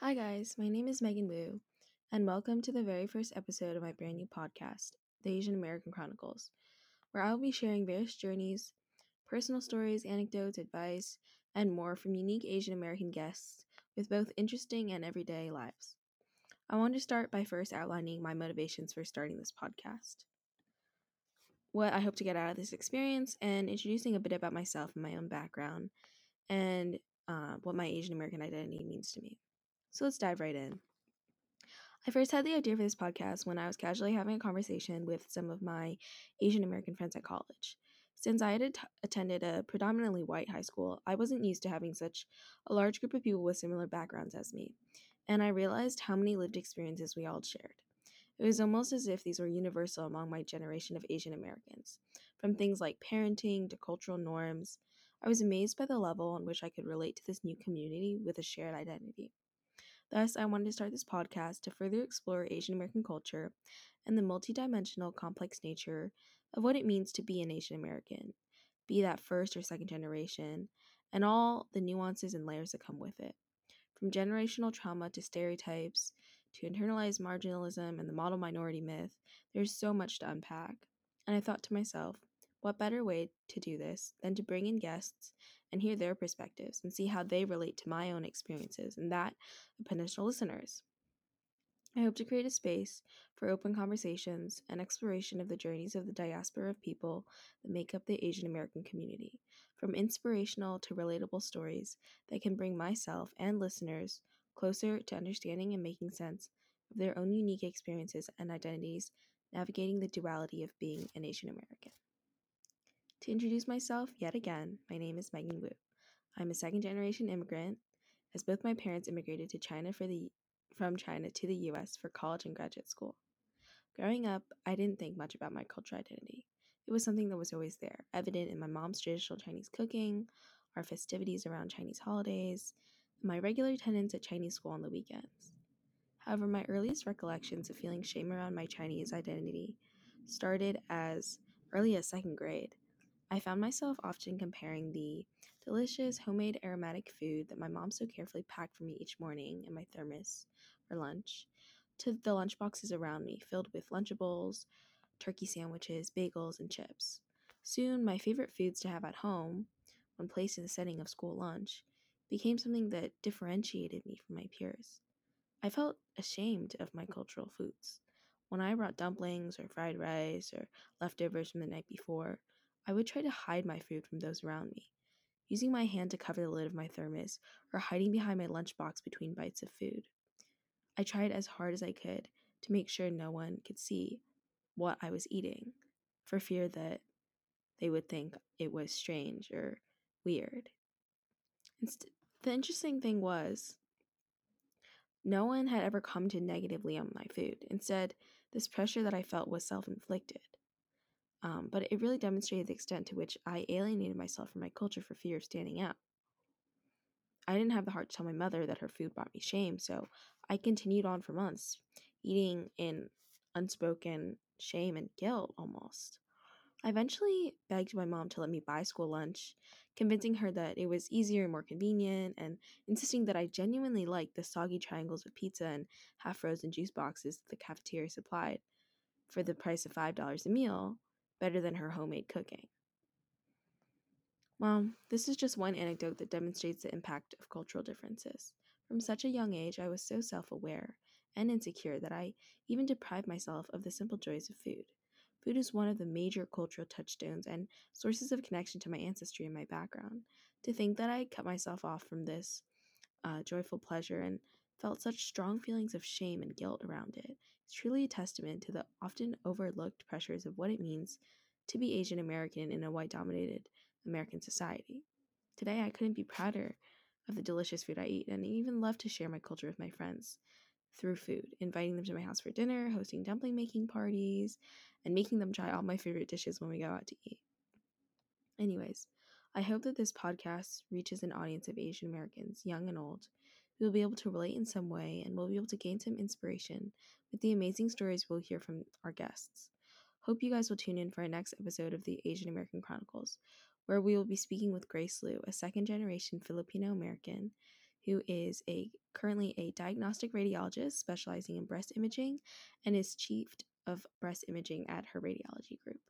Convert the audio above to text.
Hi, guys. My name is Megan Wu, and welcome to the very first episode of my brand new podcast, The Asian American Chronicles, where I will be sharing various journeys, personal stories, anecdotes, advice, and more from unique Asian American guests with both interesting and everyday lives. I want to start by first outlining my motivations for starting this podcast, what I hope to get out of this experience, and introducing a bit about myself and my own background, and uh, what my Asian American identity means to me. So let's dive right in. I first had the idea for this podcast when I was casually having a conversation with some of my Asian American friends at college. Since I had at- attended a predominantly white high school, I wasn't used to having such a large group of people with similar backgrounds as me, and I realized how many lived experiences we all shared. It was almost as if these were universal among my generation of Asian Americans, from things like parenting to cultural norms. I was amazed by the level on which I could relate to this new community with a shared identity. Thus, I wanted to start this podcast to further explore Asian American culture and the multidimensional, complex nature of what it means to be an Asian American, be that first or second generation, and all the nuances and layers that come with it. From generational trauma to stereotypes to internalized marginalism and the model minority myth, there's so much to unpack. And I thought to myself, what better way to do this than to bring in guests and hear their perspectives and see how they relate to my own experiences and that of potential listeners? I hope to create a space for open conversations and exploration of the journeys of the diaspora of people that make up the Asian American community, from inspirational to relatable stories that can bring myself and listeners closer to understanding and making sense of their own unique experiences and identities navigating the duality of being an Asian American. To introduce myself yet again, my name is Megan Wu. I'm a second generation immigrant, as both my parents immigrated to China for the from China to the US for college and graduate school. Growing up, I didn't think much about my cultural identity. It was something that was always there, evident in my mom's traditional Chinese cooking, our festivities around Chinese holidays, and my regular attendance at Chinese school on the weekends. However, my earliest recollections of feeling shame around my Chinese identity started as early as second grade. I found myself often comparing the delicious homemade aromatic food that my mom so carefully packed for me each morning in my thermos for lunch to the lunchboxes around me filled with Lunchables, turkey sandwiches, bagels, and chips. Soon, my favorite foods to have at home, when placed in the setting of school lunch, became something that differentiated me from my peers. I felt ashamed of my cultural foods. When I brought dumplings or fried rice or leftovers from the night before, I would try to hide my food from those around me, using my hand to cover the lid of my thermos or hiding behind my lunchbox between bites of food. I tried as hard as I could to make sure no one could see what I was eating, for fear that they would think it was strange or weird. Inst- the interesting thing was, no one had ever commented negatively on my food. Instead, this pressure that I felt was self inflicted. Um, but it really demonstrated the extent to which I alienated myself from my culture for fear of standing out. I didn't have the heart to tell my mother that her food brought me shame, so I continued on for months, eating in unspoken shame and guilt almost. I eventually begged my mom to let me buy school lunch, convincing her that it was easier and more convenient, and insisting that I genuinely liked the soggy triangles of pizza and half frozen juice boxes the cafeteria supplied for the price of $5 a meal better than her homemade cooking. Well, this is just one anecdote that demonstrates the impact of cultural differences. From such a young age, I was so self aware and insecure that I even deprived myself of the simple joys of food. Food is one of the major cultural touchstones and sources of connection to my ancestry and my background. To think that I cut myself off from this uh, joyful pleasure and felt such strong feelings of shame and guilt around it is truly a testament to the often overlooked pressures of what it means to be Asian American in a white dominated American society. Today, I couldn't be prouder of the delicious food I eat, and I even love to share my culture with my friends through food, inviting them to my house for dinner, hosting dumpling making parties, and making them try all my favorite dishes when we go out to eat. Anyways, I hope that this podcast reaches an audience of Asian Americans, young and old, who will be able to relate in some way and we'll be able to gain some inspiration with the amazing stories we'll hear from our guests. Hope you guys will tune in for our next episode of the Asian American Chronicles, where we will be speaking with Grace Liu, a second generation Filipino American who is a currently a diagnostic radiologist specializing in breast imaging and is chief of breast imaging at her radiology group.